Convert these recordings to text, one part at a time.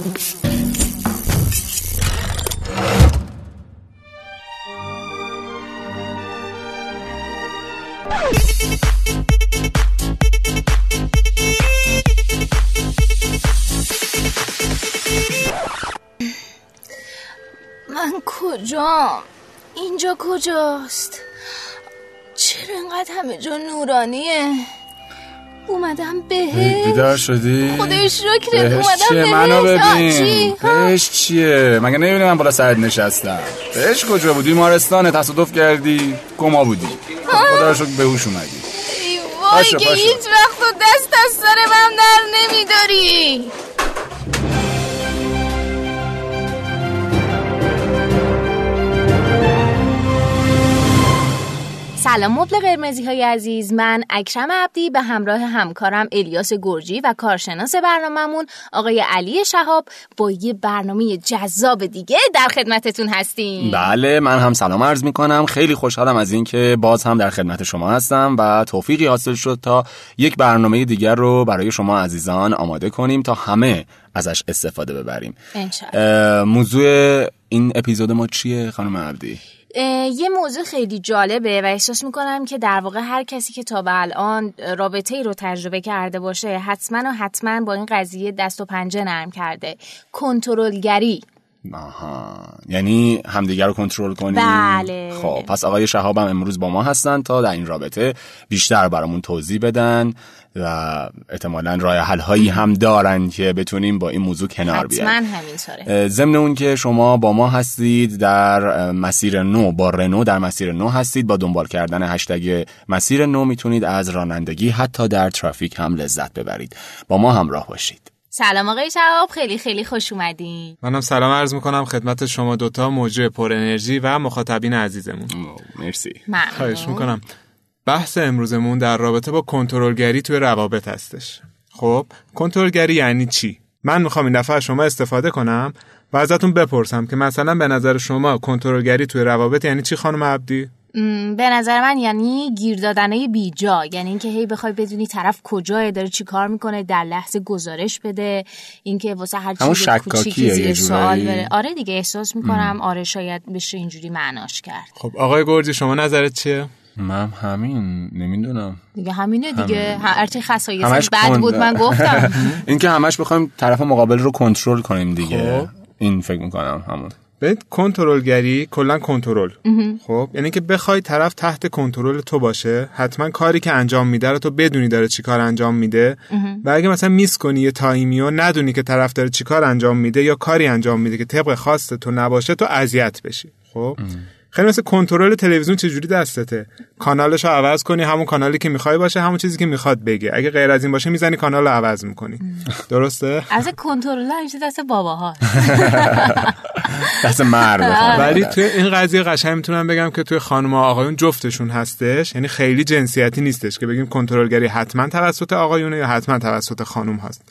من کجام؟ اینجا کجاست؟ چرا اینقدر همه جا نورانیه؟ اومدم بهش. بیدار شدی؟ خدای شکرت اومدم چیه؟ بهش. منو ببین؟ بهش چیه؟ مگه نمی‌بینی من بالا سرت نشستم. بهش کجا بودی مارستانه تصادف کردی. کما بودی. خدا رو شکر بهوش اومدی. ای وای که. هیچ وقت دست از سر من در نمیداری. سلام مبل قرمزی های عزیز. من اکرم عبدی به همراه همکارم الیاس گرجی و کارشناس برنامهمون آقای علی شهاب با یه برنامه جذاب دیگه در خدمتتون هستیم. بله من هم سلام عرض می کنم خیلی خوشحالم از اینکه باز هم در خدمت شما هستم و توفیقی حاصل شد تا یک برنامه دیگر رو برای شما عزیزان آماده کنیم تا همه ازش استفاده ببریم. موضوع این اپیزود ما چیه خانم عبدی؟ یه موضوع خیلی جالبه و احساس می‌کنم که در واقع هر کسی که تا به الان رابطه ای رو تجربه کرده باشه حتما و حتما با این قضیه دست و پنجه نرم کرده. کنترلگری. آها. یعنی همدیگر رو کنترل کنیم؟ بله. خب پس آقای شهاب هم امروز با ما هستن تا در این رابطه بیشتر برامون توضیح بدن. و احتمالا راه حل هایی هم دارن که بتونیم با این موضوع کنار بیایم حتما همینطوره. ضمن اون که شما با ما هستید در مسیر نو با رنو در مسیر نو هستید با دنبال کردن هشتگ مسیر نو می‌تونید از رانندگی حتی در ترافیک هم لذت ببرید. با ما همراه باشید. سلام آقای شهاب خیلی خیلی خوش اومدین. منم سلام عرض می‌کنم خدمت شما دوتا موجه پر انرژی و مخاطبین عزیزمون. مرسی. ممنون. خواهش می‌کنم. بحث امروزمون در رابطه با کنترلگری توی روابط هستش. خب کنترلگری یعنی چی؟ من می‌خوام این دفعه از شما استفاده کنم و ازتون بپرسم که مثلا به نظر شما کنترلگری توی روابط یعنی چی خانم عبدی؟ به نظر من یعنی گیر دادنه بیجا یعنی اینکه هی بخوای بدونی طرف کجاه داره چی کار می‌کنه در لحظه گزارش بده اینکه واسه هر چیز کوچیکی یه زیر سوال. بره. آره دیگه احساس می‌کنم آره شاید بشه اینجوری معناش کرد. خب آقای گرجی شما نظرت چیه؟ من همین نمی‌دونم. دیگه همینه دیگه. هرچی خصایص همش بد بود من گفتم. اینکه همش بخوایم طرف مقابل رو کنترل کنیم دیگه. خب. این فکر می‌کنم همون. ببین کنترلگری کلا کنترل. خب؟ یعنی که بخوای طرف تحت کنترل تو باشه حتما کاری که انجام میده رو تو بدونی داره چی کار انجام میده. و اگه مثلا میس کنی یه تایمی و ندونی که طرف داره چی کار انجام میده یا کاری انجام میده که طبق خواست تو نباشه تو اذیت بشی. خب؟ خیلی مثل کنترل تلویزیون چجوری دستته؟ کانالش رو عوض کنی همون کانالی که می‌خوای باشه همون چیزی که می‌خواد بگه. اگه غیر از این باشه می‌زنی کانال رو عوض می‌کنی. درسته؟ از کنترل همیشه دست باباها دست مرد بخوام. ولی توی این قضیه قشنگ می‌تونم بگم که توی خانم و آقایون جفتشون هستش. یعنی خیلی جنسیتی نیستش که بگیم کنترلگری حتما توسط آقایونه یا حتما توسط خانم هست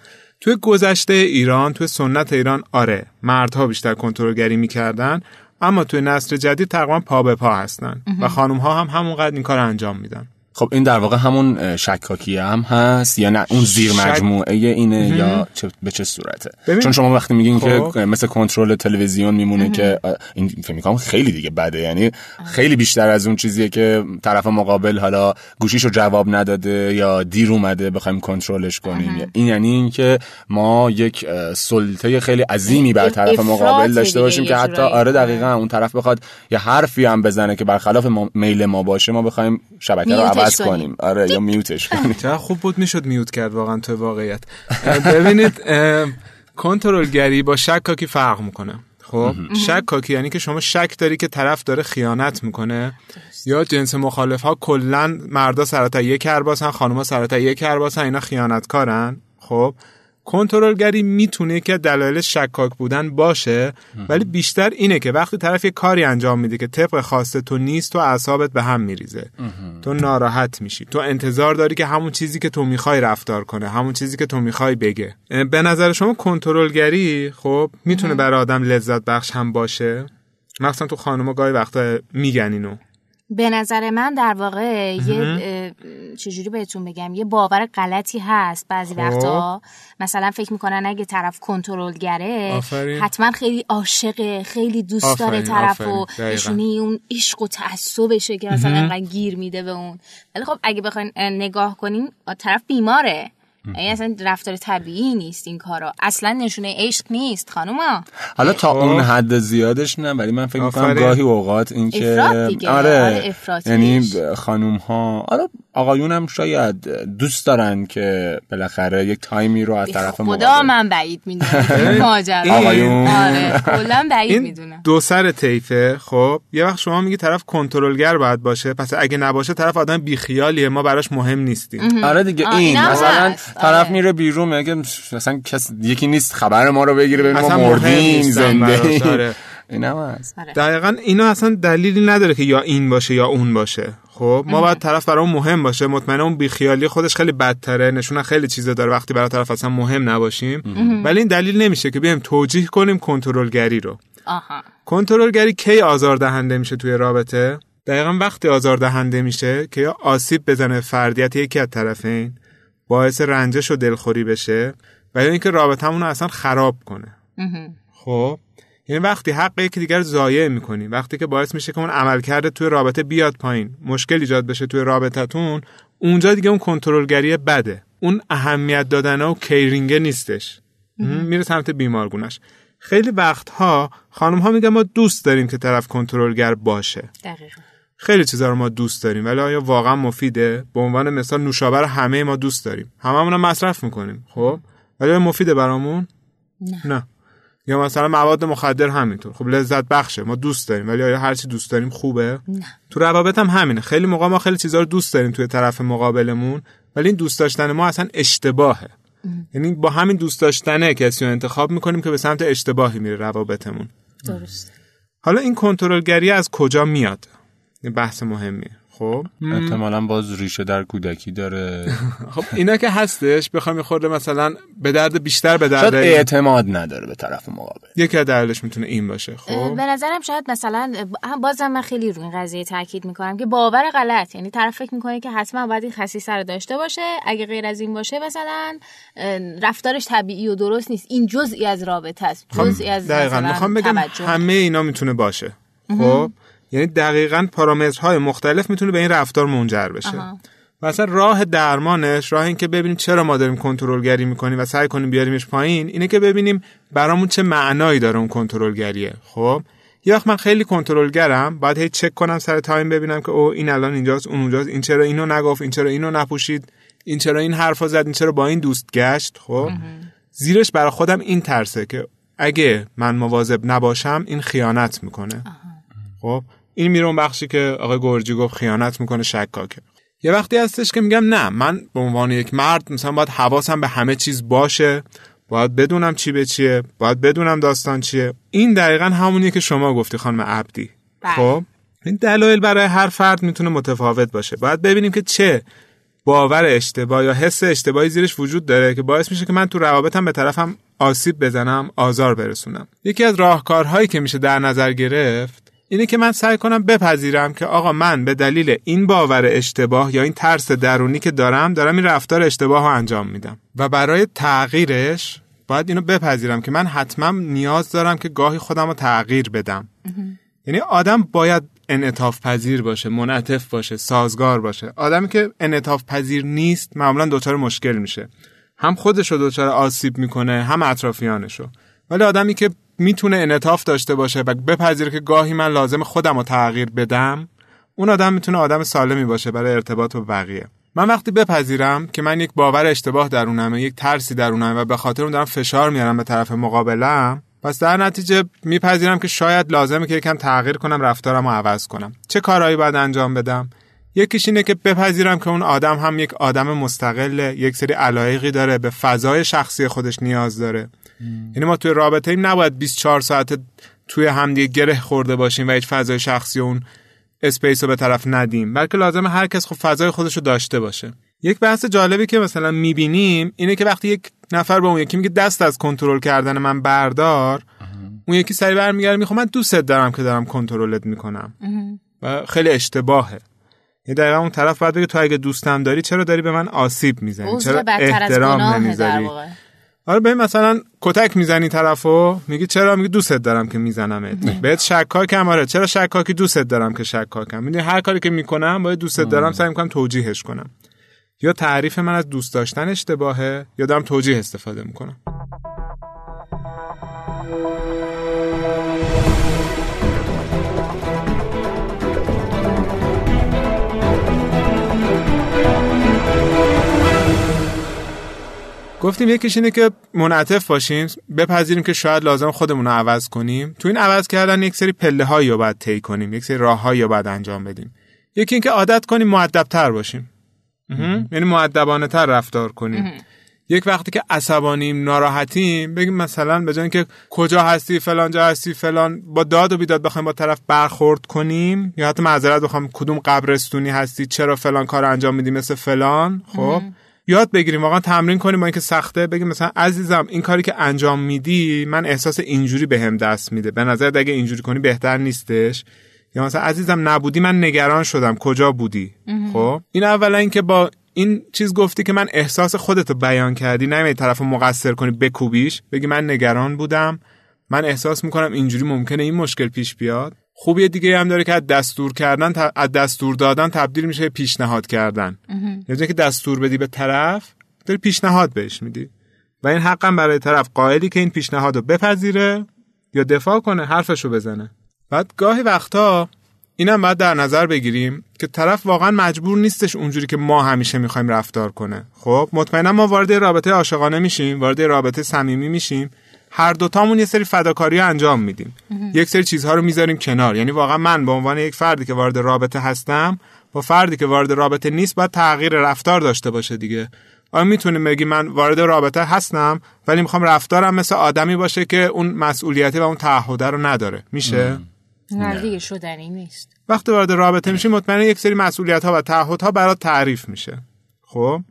توی گذشته ایران توی سنت ایران آره مردها بیشتر کنترلگری می‌کردن. اما توی نسل جدید تقریبا پا به پا هستن. و خانم ها هم همونقدر این کار انجام میدن. خب این در واقع همون شکاکی هم هست یا نه؟ اون زیر شک- مجموعه اینه یا چه به چه صورته؟ ببین- چون شما وقتی میگین خب. که مثل کنترل تلویزیون میمونه که اه، این فکر می‌کنم خیلی دیگه بده. یعنی خیلی بیشتر از اون چیزیه که طرف مقابل حالا گوشیشو جواب نداده یا دیر اومده بخوایم کنترلش کنیم. یا این یعنی اینکه ما یک سلطه خیلی عظیمی بر طرف مقابل داشته باشیم که حتی. آره دقیقا اون طرف بخواد یه حرفی هم بزنه که برخلاف ما میل ما باشه ما بخوایم شبکه رو میوتش عوض کنیم. کنیم. آره یا میوتش کنیم. چقدر خوب بود می‌شد میوت کرد واقعا تو واقعیت. ببینید اه، کنترلگری با شکاکی فرق می‌کنه. خب؟ شکاکی یعنی که شما شک داری که طرف داره خیانت می‌کنه. یا جنس مخالف ها کلا مردا سرتا یک کرباسن خانوما سرتا یک کرباسن اینا خیانتکارن. خب؟ کنترلگری می‌تونه که دلایل شکاک بودن باشه ولی بیشتر اینه که وقتی طرف یه کاری انجام میده که طبق خواست تو نیست تو اعصابت به هم میریزه. تو ناراحت میشی. تو انتظار داری که همون چیزی که تو می‌خوای رفتار کنه همون چیزی که تو می‌خوای بگه. به نظر شما کنترلگری خب می‌تونه برای آدم لذت بخش هم باشه؟ مثلا تو خانوما گاهی وقتا میگن اینو. به نظر من در واقع یه چجوری بهتون بگم یه باور غلطی هست بعضی خب. وقتا. مثلا فکر می‌کنن اگه طرف کنترلگره. حتما خیلی عاشقه خیلی دوست داره طرف و اون عشق و تعصبشه که مثلا انقدر گیر میده به اون. ولی خب اگه بخواین اه، نگاه کنین طرف بیماره. یعنی اصلا رفتار طبیعی نیست این کارا اصلا نشونه عشق نیست خانوما حالا تا خب. اون حد زیادش نه ولی من فکر می‌کنم. گاهی اوقات این که. آره، افراطیش. یعنی خانوم ها حالا آقایون هم شاید دوست دارن که بالاخره یک تایمی رو از طرف خدا مقابل من بعید می‌دونم ماجرا این- آقایون. آره کلا بعید این می‌دونم دو سر طیفه خب یه وقت شما میگی طرف کنترلگر باید باشه پس اگه نباشه طرف آدم بیخیالیه ما براش مهم نیستیم آره دیگه این مثلا. طرف آره. میره بیرون میگه مثلا کس یکی نیست خبر ما رو بگیره ببینیم ما مردیم زنده آره. اینم هست آره. دقیقا اینو اصلا دلیلی نداره که یا این باشه یا اون باشه خب ما باید طرف برای اون مهم باشه. مطمئنا اون بیخیالی خودش خیلی بدتره. نشون خیلی چیزا داره. وقتی برای طرف اصلا مهم نباشیم. ولی این دلیل نمیشه که بیایم توجیه کنیم کنترلگری رو. آها. کنترلگری کی آزاردهنده میشه توی رابطه؟ دقیقا وقتی آزاردهنده میشه که یا آسیب بزنه فردیت یکی از طرفین باعث رنجش و دلخوری بشه و یا اینکه رابطمون رو اصلا خراب کنه. خب؟ یعنی وقتی حق یکی دیگر رو ضایع می‌کنی وقتی که باعث میشه که اون عملکرد توی رابطه بیاد پایین مشکل ایجاد بشه توی رابطتون اونجا دیگه اون کنترلگری بده. اون اهمیت دادن و کیرینگه نیستش. میره سمت بیمارگونش. خیلی وقتها خانم ها میگن ما دوست داریم که طرف کنترلگر باشه. دقیقا. خیلی چیزا رو ما دوست داریم ولی آیا واقعا مفیده؟ به عنوان مثال نوشابه رو همه ما دوست داریم. هممون هم مصرف می‌کنیم خب؟ ولی مفیده برامون؟ نه. نه. یا مثلا مواد مخدر همینطور. خب لذت بخشه. ما دوست داریم. ولی آیا هر چی دوست داریم خوبه؟ نه. تو روابط هم همینه. خیلی موقع ما خیلی چیزا رو دوست داریم توی طرف مقابلمون ولی این دوست داشتن ما اصلا اشتباهه. یعنی با همین دوست داشتنه کسی رو انتخاب می‌کنیم که به سمت اشتباهی میره روابطمون. درست حالا این کنترلگری از کجا میاد؟ این بحث مهمیه. خب؟ احتمالا باز ریشه در کودکی داره. خب اینا که هستش بخوام یه خورده مثلا به درد بیشتر به شاید درد اعتماد نداره به طرف مقابل. یکی از دلیلش می‌تونه این باشه خب؟ به نظرم شاید مثلا بازم من خیلی روی این قضیه تاکید می‌کنم که باور غلط. یعنی طرف فکر می‌کنه که حتما باید این خصیصه رو داشته باشه. اگه غیر از این باشه مثلا رفتارش طبیعی و درست نیست. این جزئی از رابطه است. جزئی از دقیقا. می‌خوام بگم. همه اینا می‌تونه باشه. خب؟ یعنی دقیقا پارامترهای مختلف می‌تونه به این رفتار منجر بشه. آها. و اصلا راه درمانش راه این که ببینیم چرا ما داریم کنترلگری می‌کنیم و سعی کنیم بیاریمش پایین اینه که ببینیم برامون چه معنایی داره اون کنترلگریه. خب؟ یه وقت من خیلی کنترلگرم باید هی چک کنم سر تایم ببینم که او این الان اینجاست اون اونجاست این چرا اینو نگفت این چرا اینو نپوشید این چرا این حرفا زد این چرا با این دوست گشت خب؟ زیرش برای خودم این ترسه که اگه من مواظب نباشم این خیانت می‌کنه. خب؟ این میره اون بخشی که آقای گرجی گفت خیانت می‌کنه شکاکه. یه وقتی هستش که میگم نه من به عنوان یک مرد مثلا باید حواسم به همه چیز باشه باید بدونم چی به چیه باید بدونم داستان چیه. این دقیقا همونیه که شما گفتی خانم عبدی. بله. خب؟ این دلایل برای هر فرد می‌تونه متفاوت باشه. باید ببینیم که چه باور اشتباه یا حس اشتباهی زیرش وجود داره که باعث میشه که من تو روابطم به طرفم آسیب بزنم آزار برسونم. یکی از راهکارهایی که میشه در نظر گرفت اینه که من سعی کنم بپذیرم که آقا من به دلیل این باور اشتباه یا این ترس درونی که دارم دارم این رفتار اشتباه رو انجام میدم. و برای تغییرش باید اینو بپذیرم که من حتما نیاز دارم که گاهی خودم رو تغییر بدم. یعنی آدم باید انعطاف پذیر باشه منعطف باشه سازگار باشه. آدمی که انعطاف پذیر نیست معمولا دچار مشکل میشه. هم خودش رو دچار آسیب می‌کنه هم اطرافیانشو ولی آدمی که می‌تونه انعطاف داشته باشه و بپذیره که گاهی من لازم خودم رو تغییر بدم اون آدم می‌تونه آدم سالمی باشه برای ارتباط با بقیه. من وقتی بپذیرم که من یک باور اشتباه درونمه یک ترسی درونمه و به خاطر اون دارم فشار میارم به طرف مقابلم پس در نتیجه میپذیرم که شاید لازمه که یکم تغییر کنم رفتارم رو عوض کنم. چه کارهایی باید انجام بدم؟ یکیش اینه که بپذیرم که اون آدم هم یک آدم مستقله یک سری علایقی داره به فضای شخصی خودش نیاز داره. یعنی ما توی رابطه ایم نباید 24 ساعت توی همدیگه گره خورده باشیم و هیچ فضای شخصی اون space رو به طرف ندیم. بلکه لازمه هر کس خب فضای خودش رو داشته باشه. یک بحث جالبی که مثلا می‌بینیم اینه که وقتی یک نفر به اون یکی میگه دست از کنترل کردن من بردار اون یکی سریع برمیگرده می‌خوام من دوست دارم که دارم کنترلت می‌کنم. و خیلی اشتباهه. یه دقیقا اون طرف باید بگه تو اگه دوستم داری چرا داری به من آسیب می‌زنی؟ چرا احترام نمی‌ذاری؟ آره ببین مثلا کتک می‌زنی طرفو میگی چرا؟ میگی دوستت دارم که میزنمت. بهت شکاکم آره. چرا شکاکی؟ دوستت دارم که شکاکم. می‌دونی هر کاری که می‌کنم باید دوستت دارم سعی می‌کنم توجیهش کنم. یا تعریف من از دوست داشتن اشتباهه یا دارم توجیه استفاده می‌کنم. گفتیم یکیش اینه که منعطف باشیم بپذیریم که شاید لازم خودمون رو عوض کنیم. تو این عوض کردن یک سری پله هایی رو باید طی کنیم یک سری راههایی رو باید انجام بدیم. یکی اینکه عادت کنیم معدب تر باشیم یعنی معدبانه تر رفتار کنیم. یک وقتی که عصبانیم ناراحتیم بگیم مثلا به که کجا هستی فلان جا هستی فلان با داد و بیداد بخوایم با طرف برخورد کنیم یا حتی معذرت بخوام کدوم قبرستونی هستی چرا فلان کار انجام میدی مثل فلان خب؟ یاد بگیریم واقعا تمرین کنیم با اینکه سخته. بگیم مثلا عزیزم این کاری که انجام میدی من احساس اینجوری بهم به دست میده. به نظر اگه اینجوری کنی بهتر نیستش. یا مثلا عزیزم نبودی من نگران شدم. کجا بودی؟ خب؟ این اولا اینکه با این چیز گفتی که من احساس خودتو بیان کردی. نمیدی طرف مقصر کنی بکوبیش. بگی من نگران بودم. من احساس می‌کنم اینجوری ممکنه این مشکل پیش بیاد. خوبی دیگه هم داره که از دستور کردن از دستور دادن تبدیل میشه پیشنهاد کردن. یعنی که دستور بدی به طرف داری پیشنهاد بهش میدی. و این حقا برای طرف قائلی که این پیشنهاد رو بپذیره یا دفاع کنه حرفشو بزنه. بعد گاهی وقتا اینم باید در نظر بگیریم که طرف واقعا مجبور نیستش اونجوری که ما همیشه می‌خوایم رفتار کنه. خب مطمئنا ما وارد رابطه عاشقانه میشیم وارد رابطه صمیمی میشیم. هر دوتامون یه سری فداکاری انجام میدیم. یک سری چیزها رو می‌ذاریم کنار. یعنی واقعا من به عنوان یک فردی که وارد رابطه هستم با فردی که وارد رابطه نیست باید تغییر رفتار داشته باشه دیگه. آیا می‌تونیم بگی من وارد رابطه هستم ولی می‌خوام رفتارم مثل آدمی باشه که اون مسئولیتی و اون تعهده رو نداره؟ میشه؟ نه. دیگه شدنی نیست. وقتی وارد رابطه میشی مطمئنا یک سری مسئولیت ها و تعهدها برات تعریف میشه. خب؟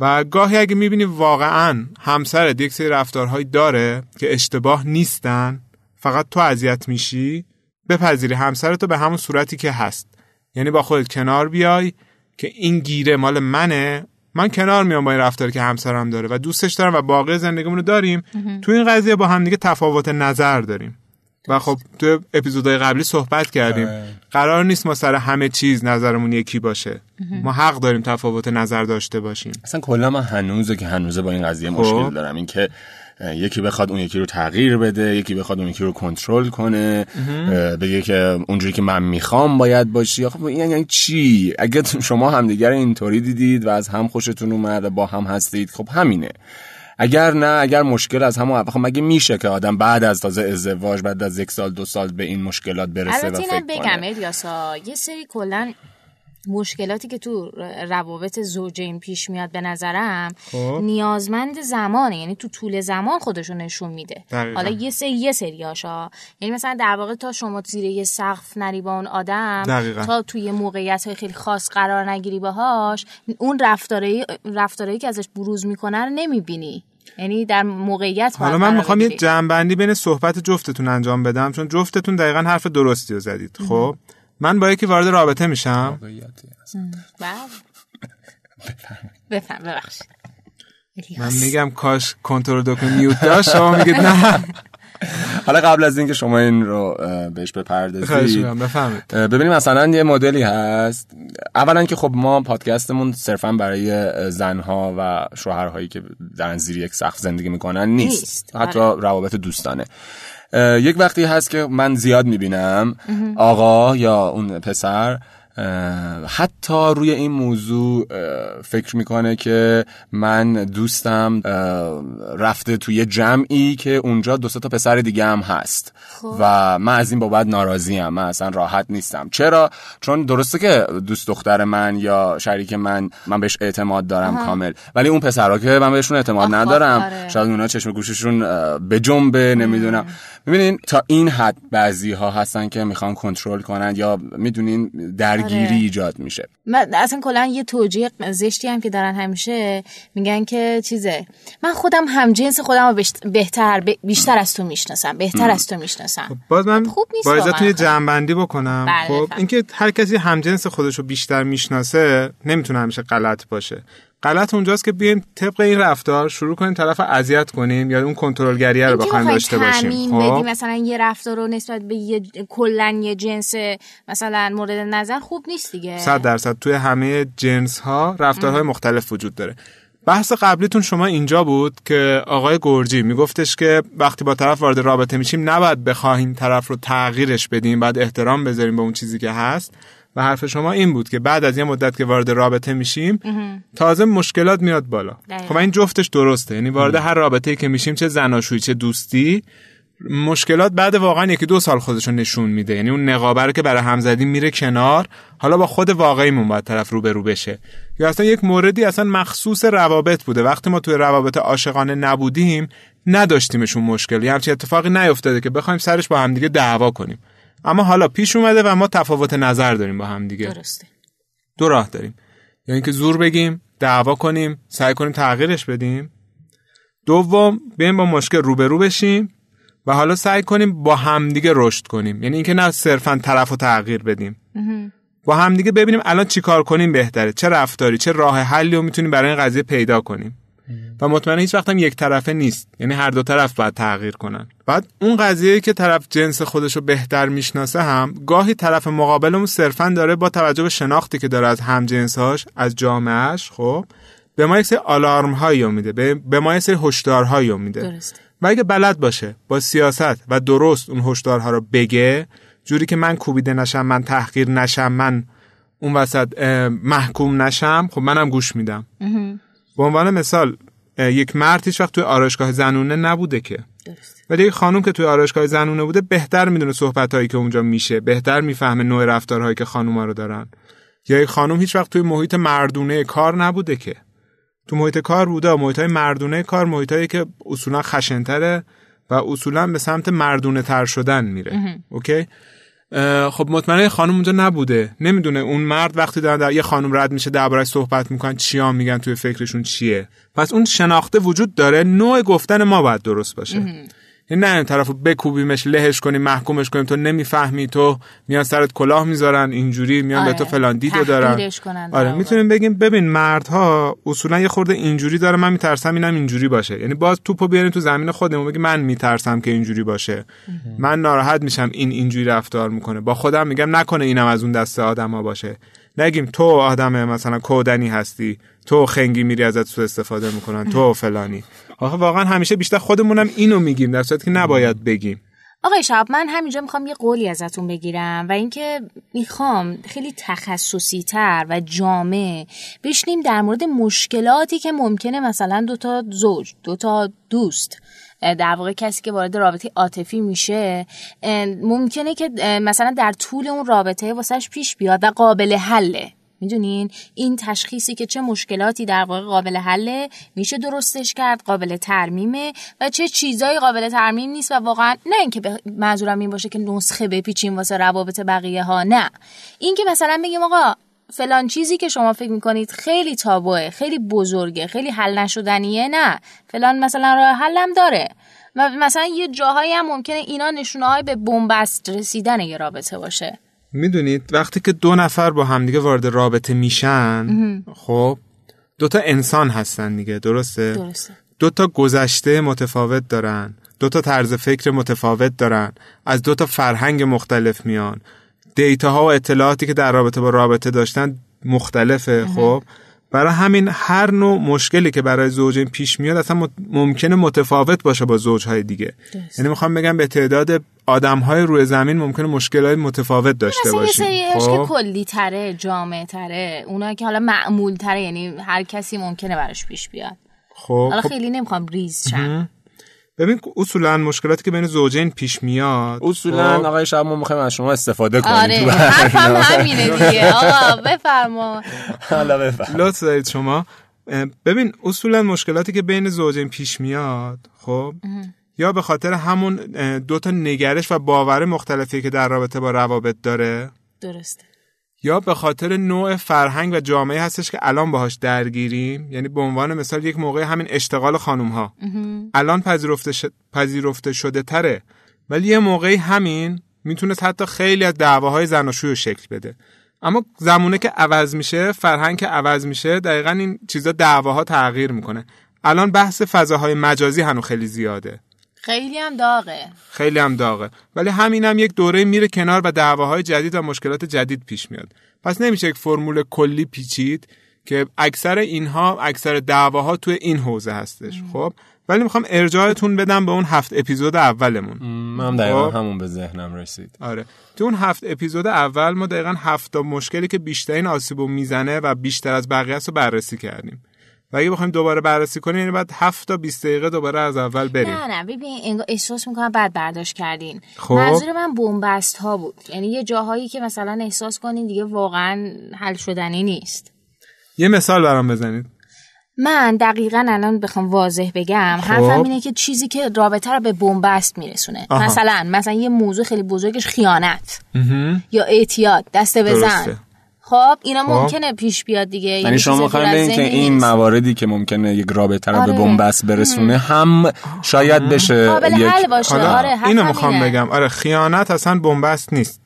و گاهی اگه می‌بینی واقعا همسرت یک سری رفتارهایی داره که اشتباه نیستن فقط تو اذیت میشی بپذیری همسرتو به همون صورتی که هست. یعنی با خودت کنار بیای که این گیره مال منه من کنار میام با این رفتاری که همسرم داره و دوستش دارم و باقی زندگیمون رو داریم تو این قضیه با هم دیگه تفاوت نظر داریم. و خب تو اپیزودهای قبلی صحبت کردیم. آره. قرار نیست ما سر همه چیز نظرمون یکی باشه. ما حق داریم تفاوت نظر داشته باشیم. اصلا کلا من هنوزه که هنوزه با این قضیه خب. مشکل دارم. این که یکی بخواد اون یکی رو تغییر بده یکی بخواد اون یکی رو کنترل کنه بگه که اونجوری که من می‌خوام باید باشی. خب این یعنی چی؟ اگه شما همدیگر اینطوری دیدید و از هم خوشتون اومد با هم هستید خب همینه. اگر نه اگر مشکل از همون خب مگه میشه که آدم بعد از تازه ازدواج بعد از یک سال دو سال به این مشکلات برسه و فکر بگم الیاسا یه سری کلا مشکلاتی که تو روابط زوجین پیش میاد به نظرم خب. نیازمند زمانه. یعنی تو طول زمان خودشو نشون میده. حالا یه سری یه سریاشا یعنی مثلا در واقع تا شما زیر یه سقف نری با اون آدم دقیقا. تا توی موقعیت های خیلی خاص قرار نگیری باهاش اون رفتارهایی که ازش بروز می‌کنه رو نمی‌بینی. یعنی در موقعیت حالا من می‌خوام یه جنبندی بین صحبت جفتتون انجام بدم چون جفتتون دقیقا حرف درستی رو زدید. خب؟ من با یکی وارد رابطه میشم؟ بفهم من میگم کاش کنترل دکمه میوت داشت شما میگید نه. حالا قبل از اینکه شما این رو بهش بپردازید. ببینیم مثلا یه مدلی هست. اولا که خب ما پادکستمون صرفا برای زنها و شوهرهایی که در زیر یک سقف زندگی می‌کنن نیست, حتی آره. روابط دوستانه. یک وقتی هست که من زیاد می‌بینم آقا یا اون پسر حتی روی این موضوع فکر می‌کنه که من دوستم رفته توی جمعی که اونجا دو تا پسر دیگه هم هست. خب. و من از این بابت ناراضی هم من اصلا راحت نیستم. چرا؟ چون درسته که دوست دختر من یا شریک من من بهش اعتماد دارم کامل. ولی اون پسرها که من بهشون اعتماد ندارم آره. شاید اونا چشم گوششون به جنبه نمی‌دونم. ببینین تا این حد بعضی ها هستن که می‌خوان کنترل کنن یا می‌دونین در درگیری آره. ایجاد میشه من اصلا کلا یه توجیه زشتی هم که دارن همیشه میگن که چیزه من خودم هم جنس خودم رو بهتر بیشتر از تو می‌شناسم بهتر از تو می‌شناسم باز من خوب نیست با. ازتون جنبندی بکنم بله، خب. اینکه هر کسی همجنس خودش رو بیشتر می‌شناسه نمی‌تونه همیشه غلط باشه غلط اونجاست که بیایم طبق این رفتار شروع کنیم طرف اذیت کنیم یا اون کنترلگریه رو بخوایم داشته باشیم خب؟ مثلا یه رفتار رو نسبت به یه کلا یه جنس مثلا مورد نظر خوب نیست دیگه. صد درصد. توی همه جنس ها رفتارهای مختلف وجود داره. بحث قبلیتون شما اینجا بود که آقای گرجی میگفتش که وقتی با طرف وارد رابطه میشیم نباید بخواهیم طرف رو تغییرش بدیم بعد احترام بذاریم به اون چیزی که هست. و حرف شما این بود که بعد از یه مدت که وارد رابطه میشیم تازه مشکلات میاد بالا. دقیقاً. خب این جفتش درسته. یعنی وارد هر رابطه که میشیم چه زناشویی چه دوستی مشکلات بعد واقعا یکی دو سال خودشو نشون میده. یعنی اون نقابه رو که برای همزدی میره کنار حالا با خود واقعیمون باید طرف روبرو بشه. یا اصلا یک موردی اصلا مخصوص روابط بوده. وقتی ما توی روابط عاشقانه نبودیم نداشتیمشون مشکل. یه همچین اتفاقی نیفتاده که بخوایم سرش با همدیگه دعوا کنیم. اما حالا پیش اومده و ما تفاوت نظر داریم با همدیگه درسته. دو راه داریم. یا اینکه زور بگیم دعوا کنیم سعی کنیم تغییرش بدیم. دوم بیایم با مشکل روبرو بشیم و حالا سعی کنیم با همدیگه رشد کنیم. یعنی اینکه نه صرفا طرف رو تغییر بدیم. با همدیگه ببینیم الان چی کار کنیم بهتره چه رفتاری چه راه حلی رو می‌تونیم برای این قضیه پیدا کنیم. و مطمئنا هیچ وقت هم یک طرفه نیست. یعنی هر دو طرف باید تغییر کنن. بعد اون قضیه که طرف جنس خودش رو بهتر می‌شناسه هم گاهی طرف مقابلمون صرفا داره با توجه به شناختی که داره از هم جنسهاش از جامعهش خب به ما یک سری آلارم هایی میده به به ما یک سری هشدارهایی میده. و اگه بلد باشه با سیاست و درست اون هشدارها رو بگه جوری که من کوبیده نشم من تحقیر نشم من اون وسط محکوم نشم خب منم گوش میدم. به عنوان مثال یک مرد هیچ وقت توی آرایشگاه زنونه نبوده که. ولی یک خانم که توی آرایشگاه زنونه بوده بهتر می‌دونه صحبت هایی که اونجا میشه بهتر می‌فهمه نوع رفتارهایی که خانوما رو دارن. یا یک خانم هیچ وقت توی محیط مردونه کار نبوده که. تو محیط کار بوده محیط های مردونه کار محیط هایی که اصولا خشنتره و اصولا به سمت مردونه تر شدن میره. اوکی؟ خب مطمئنا خانم اونجا نبوده. نمی‌دونه اون مرد وقتی دارن در یه خانم رد میشه دربارش صحبت می‌کنن چیا میگن توی فکرشون چیه. پس اون شناخته وجود داره نوع گفتن ما باید درست باشه. یعنی نه این طرفو بکوبیمش لهش کنیم محکومش کنیم. تو نمی‌فهمی تو میان سرت کلاه می‌ذارن اینجوری میان به آره. تو فلان دیدو دارن. آره. می‌تونیم بگیم ببین مردها اصولا یه خورده اینجوری داره من میترسم اینم اینجوری باشه. یعنی باز توپو بیاریم تو زمین خودمون بگی من میترسم که اینجوری باشه. من ناراحت میشم این اینجوری رفتار می‌کنه. با خودم میگم نکنه اینم از اون دسته آدما باشه. نگیم تو آدم مثلا کودنی هستی تو خنگی میری ازت سو استفاده می‌کنن تو فلانی. آخه واقعا همیشه بیشتر خودمونم اینو میگیم در صورتی که نباید بگیم. آقای شهاب من همینجا می‌خوام یه قولی ازتون بگیرم و اینکه می‌خوام خیلی تخصصی تر و جامع بشنیم در مورد مشکلاتی که ممکنه مثلا دوتا زوج دوتا دوست در واقع کسی که وارد رابطه عاطفی میشه ممکنه که مثلا در طول اون رابطه واسش پیش بیاد و قابل حله. می‌دونین؟ این تشخیصی که چه مشکلاتی در واقع قابل حله میشه درستش کرد قابل ترمیمه و چه چیزایی قابل ترمیم نیست و واقعا نه اینکه به- منظورم این باشه که نسخه بپیچیم واسه روابط بقیه ها نه. این که مثلا بگیم آقا فلان چیزی که شما فکر می‌کنید خیلی تابوه خیلی بزرگه خیلی حل نشدنیه نه. فلان مثلا راه حلم داره. و مثلا یه جاهایی هم ممکنه اینا نشونه های به بنبست رسیدن یه رابطه باشه. می‌دونید وقتی که دو نفر با همدیگه وارد رابطه میشن خب دوتا انسان هستن دیگه درسته؟ درسته. دو تا گذشته متفاوت دارن دو تا طرز فکر متفاوت دارن از دو تا فرهنگ مختلف میان. دیتاها و اطلاعاتی که در رابطه با رابطه داشتن مختلفه خب؟ برای همین هر نوع مشکلی که برای زوجین پیش میاد اصلا ممکنه متفاوت باشه با زوجهای دیگه. یعنی می‌خوام بگم به تعداد آدمهای روی زمین ممکنه مشکلات متفاوت داشته مثلا یه باشیم. سریش خب؟ که کلی تره جامع تره اونا که حالا معمول تره یعنی هر کسی ممکنه براش پیش بیاد. خب حالا خب. خیلی نمی‌خوام ریز شم. ببین اصولا مشکلاتی که بین زوجین پیش میاد اصولا خب، آقای شب ما می‌خوایم از شما استفاده کنیم آره تو حرفم همینه دیگه. آقا بفرما. حالا بفهم لطف دارید شما. ببین اصولا مشکلاتی که بین زوجین پیش میاد خب یا به خاطر همون اه، دو تا نگرش و باور مختلفی که در رابطه با روابط داره. درسته. یا به خاطر نوع فرهنگ و جامعه هستش که الان باهاش درگیریم؟ یعنی به عنوان مثال یک موقع همین اشتغال خانوم ها الان پذیرفته, ش... پذیرفته شده تره. ولی یه موقعی همین می‌تونست حتی خیلی از دعواهای زناشویی رو شکل بده. اما زمونه که عوض میشه فرهنگ که عوض میشه دقیقا این چیزا دعواها تغییر می‌کنه. الان بحث فضاهای مجازی هنو خیلی زیاده. خیلی هم داغه. خیلی هم داغه. ولی همین هم یک دوره میره کنار و دعواهای جدید و مشکلات جدید پیش میاد. پس نمیشه یک فرمول کلی پیچید که اکثر اینها اکثر دعواها توی این حوزه هستش. خب؟ ولی می‌خوام ارجاعتون بدم به اون هفت اپیزود اولمون. من دقیقا خب؟ همون به ذهنم رسید. آره. تو اون هفت اپیزود اول ما دقیقا هفت مشکلی که بیشترین آسیبو می‌زنه و بیشتر از بقیه رو بررسی کردیم. و اگه بخوایم دوباره بررسی کنیم یعنی بعد 7 تا 20 دقیقه دوباره از اول بریم. نه نه ببین احساس می‌کنم بعد برداشت کردین. خب. منظور من بنبست ها بود. یعنی یه جاهایی که مثلا احساس کنین دیگه واقعا حل شدنی نیست. یه مثال برام بزنید. من دقیقا الان بخوام واضح بگم خب. حرفم اینه که چیزی که رابطه رو به بنبست میرسونه. آها. مثلا مثلا یه موضوع خیلی بزرگش خیانت یا اعتیاد دسته بزن خب اینا خب. ممکنه پیش بیاد دیگه. یعنی شما می‌خواین که این مواردی که ممکنه یک رابطه رو آره. به بنبست برسونه هم شاید بشه یک... حل باشه. آره اینو می‌خوام بگم. آره خیانت اصلا بنبست نیست.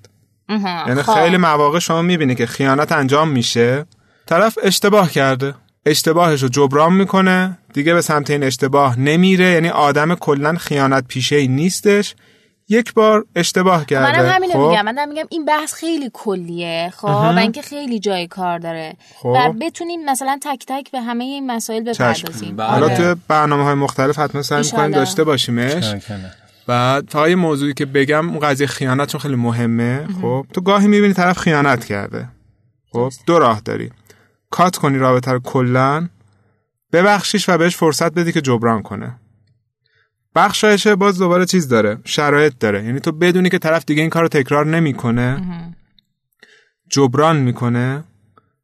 یعنی خب. خیلی مواقع شما می‌بینی که خیانت انجام میشه طرف اشتباه کرده. اشتباهش رو جبران می‌کنه دیگه به سمت این اشتباه نمیره. یعنی آدم کلا خیانت پیشه ای نیستش. یک بار اشتباه کرده. منم همینو خب؟ میگم. من میگم این بحث خیلی کلیه خب؟ و اینکه خیلی جای کار داره. خب؟ و بتونیم مثلا تک تک به همه این مسائل بپردازیم. بله. حالا تو برنامه های مختلف حتما سعی می‌کنیم داشته باشیمش. بعد فقط موضوعی که بگم اون قضیه خیانت چون خیلی مهمه. خب؟ تو گاهی می‌بینی طرف خیانت کرده. خب؟ دو راه داری. کات کنی رابطه رو کلا ببخشیش و بهش فرصت بدی که جبران کنه. بخشایشه باز دوباره چیز داره شرایط داره. یعنی تو بدونی که طرف دیگه این کار رو تکرار نمی‌کنه جبران می‌کنه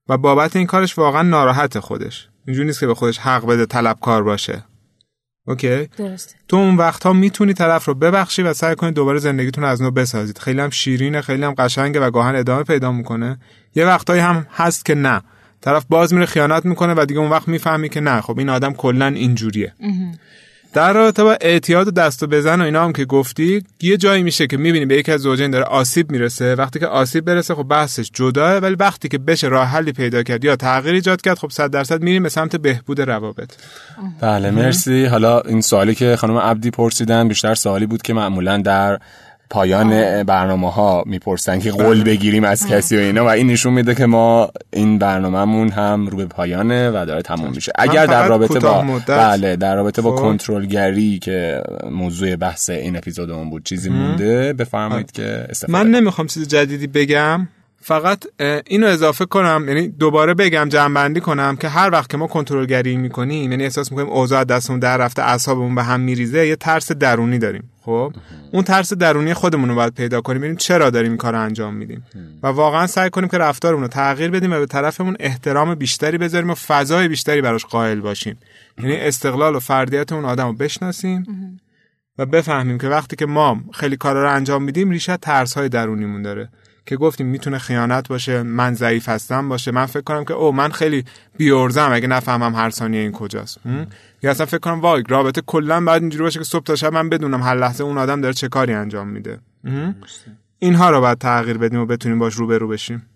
و بابت این کارش واقعا ناراحت خودش. اینجوری نیست که به خودش حق بده طلبکار باشه. اوکی؟ درسته. تو اون وقتها می‌تونی طرف رو ببخشی و سعی کنی دوباره زندگیتون از نو بسازید. خیلی هم شیرینه خیلی هم قشنگه و گاهن ادامه پیدا می‌کنه. یه وقتایی هم هست که نه. طرف باز میره خیانت می‌کنه و دیگه اون وقت می‌فهمی که نه. خب این آدم کلا اینجوریه. در رابطه با اعتیاد و دست و بزن و اینا هم که گفتی یه جایی میشه که می‌بینی به یکی از زوجین داره آسیب می‌رسه. وقتی که آسیب برسه خب بحثش جداه ولی وقتی که بشه راه حلی پیدا کرد یا تغییر ایجاد کرد خب 100 درصد میریم به سمت بهبود روابط. بله مرسی. حالا این سوالی که خانم عبدی پرسیدن بیشتر سوالی بود که معمولا در پایان برنامه ها می‌پرسن که قول. بگیریم از کسی و اینا و این نشون میده که ما این برنامهمون هم رو به پایانه و داره تموم میشه. اگر در رابطه با بله در رابطه با خب. کنترلگری که موضوع بحث این اپیزودمون بود چیزی مونده بفرمایید که استفاده من نمی‌خوام چیز جدیدی بگم. فقط اینو اضافه کنم یعنی دوباره بگم جنبندی کنم که هر وقت که ما کنترلگری می‌کنیم یعنی احساس می‌کنیم اوضاع دستمون در رفته اعصابمون به هم میریزه یه ترس درونی داریم. خب اون ترس درونی خودمون رو باید پیدا کنیم ببینیم چرا داریم این کار انجام میدیم. و واقعا سعی کنیم که رفتارمون رو تغییر بدیم و به طرفمون احترام بیشتری بذاریم و فضای بیشتری براش قائل باشیم. یعنی استقلال و فردیت اون آدم بشناسیم و بفهمیم که وقتی که ما خیلی کارا رو انجام میدیم ریشه ترس های درونیمون داره که گفتیم می‌تونه خیانت باشه من ضعیف هستم باشه. من فکر کنم که او من خیلی بیورزم اگه نفهمم هر ثانیه این کجاست. یا اصلا فکر کنم وای رابطه کلا بعد اینجوری باشه که صبح تا شب من بدونم هر لحظه اون آدم داره چه کاری انجام میده. اینها رو باید تغییر بدیم و بتونیم باش روبرو بشیم.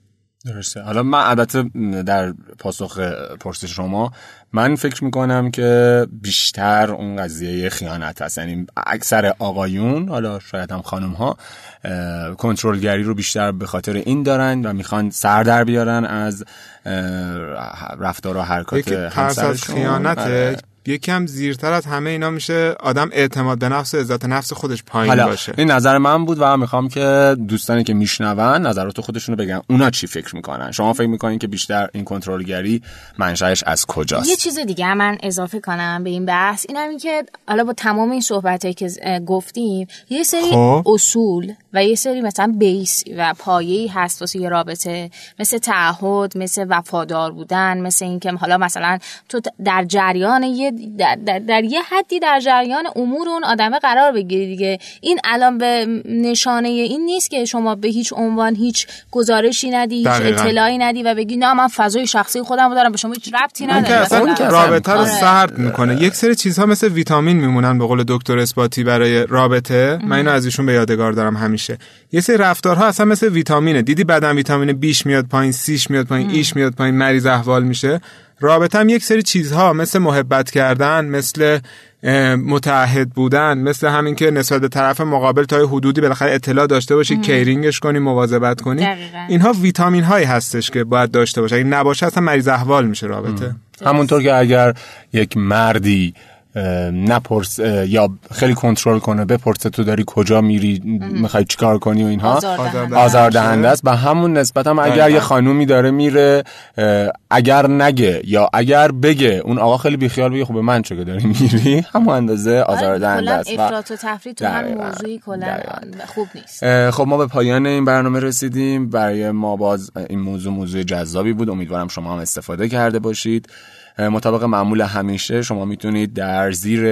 درسته. حالا من البته در پاسخ پرسش شما من فکر می‌کنم که بیشتر اون قضیه خیانت هست. یعنی اکثر آقایون حالا شاید هم خانم ها کنترلگری رو بیشتر به خاطر این دارن و می‌خوان سر در بیارن از رفتار و حرکات همسرشون. خیانت آره. یکم زیرتر از همه اینا میشه آدم اعتماد به نفس و عزت نفس خودش پایین حالا باشه. این نظر من بود و می‌خوام که دوستانی که میشنون نظرات خودشونو بگن. اونا چی فکر می‌کنن؟ شما فکر می‌کنین که بیشتر این کنترلگری منشأش از کجاست؟ یه چیز دیگه من اضافه کنم به این بحث. اینم که حالا با تمام این صحبتایی که گفتیم یه سری خب. اصول و یه سری مثلا بیس و پایه‌ای هست واسه یه رابطه. مثل تعهد مثل وفادار بودن مثل اینکه حالا مثلا تو در جریان یه در, در, در یه حدی در جریان امور اون آدمه قرار بگیری دیگه این الان به نشانه این نیست که شما به هیچ عنوان هیچ گزارشی ندی هیچ دقیقاً. اطلاعی ندی و بگی نه من فضای شخصی خودم رو دارم به شما هیچ ربطی اون که نداره اصلا. رابطه رو آره. سرد می‌کنه یک سری چیزها مثل ویتامین میمونن به قول دکتر اثباتی برای رابطه من اینو از ایشون به یادگار دارم همیشه یه سری رفتارها اصلا مثل ویتامینه دیدی بعدم ویتامین بیش میاد پایین سیش میاد پایین ایش میاد پایین مریض احوال میشه رابطه هم یک سری چیزها مثل محبت کردن مثل متعهد بودن مثل همین که نسبت به طرف مقابل تا یه حدودی بالاخره اطلاع داشته باشی کیرینگش کنی مواظبت کنی. دقیقاً. اینها ویتامین هایی هستش که باید داشته باشه. اگه نباشه اصلا مریض احوال میشه رابطه. همونطور که اگر یک مردی نپرس یا خیلی کنترل کنه بپرسه تو داری کجا میری می‌خوای چیکار کنی و اینها. آزاردهنده. آزاردهنده است. به همون نسبت هم اگر. یه خانومی داره میره اگر نگه یا اگر بگه اون آقا خیلی بیخیال بگه خب به من چه که داری میری؟ همون اندازه آزاردهنده آره است کلا و- افراط و تفریط تو هم. موضوعی کلا. خوب نیست. خب ما به پایان این برنامه رسیدیم. برای ما باز این موضوع موضوع جذابی بود. امیدوارم شما هم استفاده کرده باشید. مطابق معمول همیشه شما می‌تونید در زیر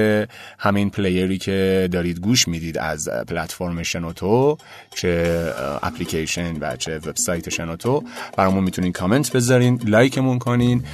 همین player ی که دارید گوش می‌دید از پلتفرم شنوتو چه اپلیکیشن و چه وبسایت شنوتو برامون می‌تونید کامنت بذارین لایکمون کنین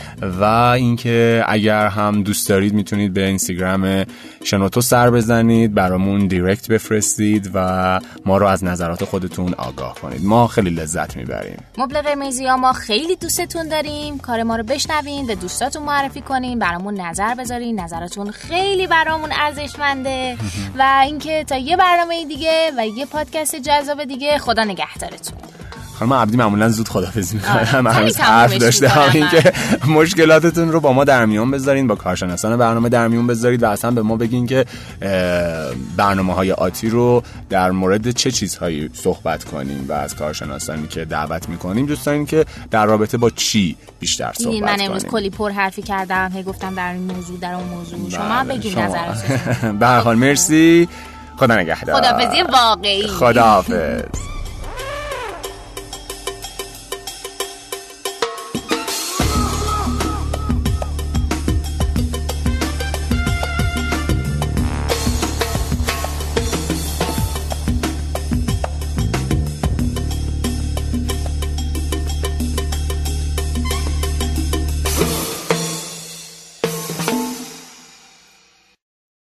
و اینکه اگر هم دوست دارید می‌تونید به اینستاگرام شنوتو سر بزنید برامون دیرکت بفرستید و ما رو از نظرات خودتون آگاه کنید. ما خیلی لذت می‌بریم. مبل قرمزی ها ما خیلی دوستتون داریم. کار ما رو بشنوین به دوستاتون معرفی کنین برامون نظر بذارین. نظراتون خیلی برامون ارزشمنده. و اینکه تا یه برنامه دیگه و یه پادکست جذاب دیگه خدا نگهدارتون. خانم عبدی معمولا زود خدافظی می‌کنم آره. هنوز حرف داشته. می‌کنم همین من. که مشکلاتتون رو با ما در میون بذارین با کارشناسان برنامه در میون بذارید و اصلا به ما بگین که برنامه های آتی رو در مورد چه چیزهایی صحبت کنیم و از کارشناسانی که دعوت می‌کنیم دوست داریم که در رابطه با چی بیشتر صحبت دیدین من امروز کنیم؟ کلی پر حرفی کردم هی گفتم در این موضوع در اون موضوع. شما هم بله، شما. نظرتون. به حال مرسی. خدا نگهدار. خدافزی واقعی. خداحافظ.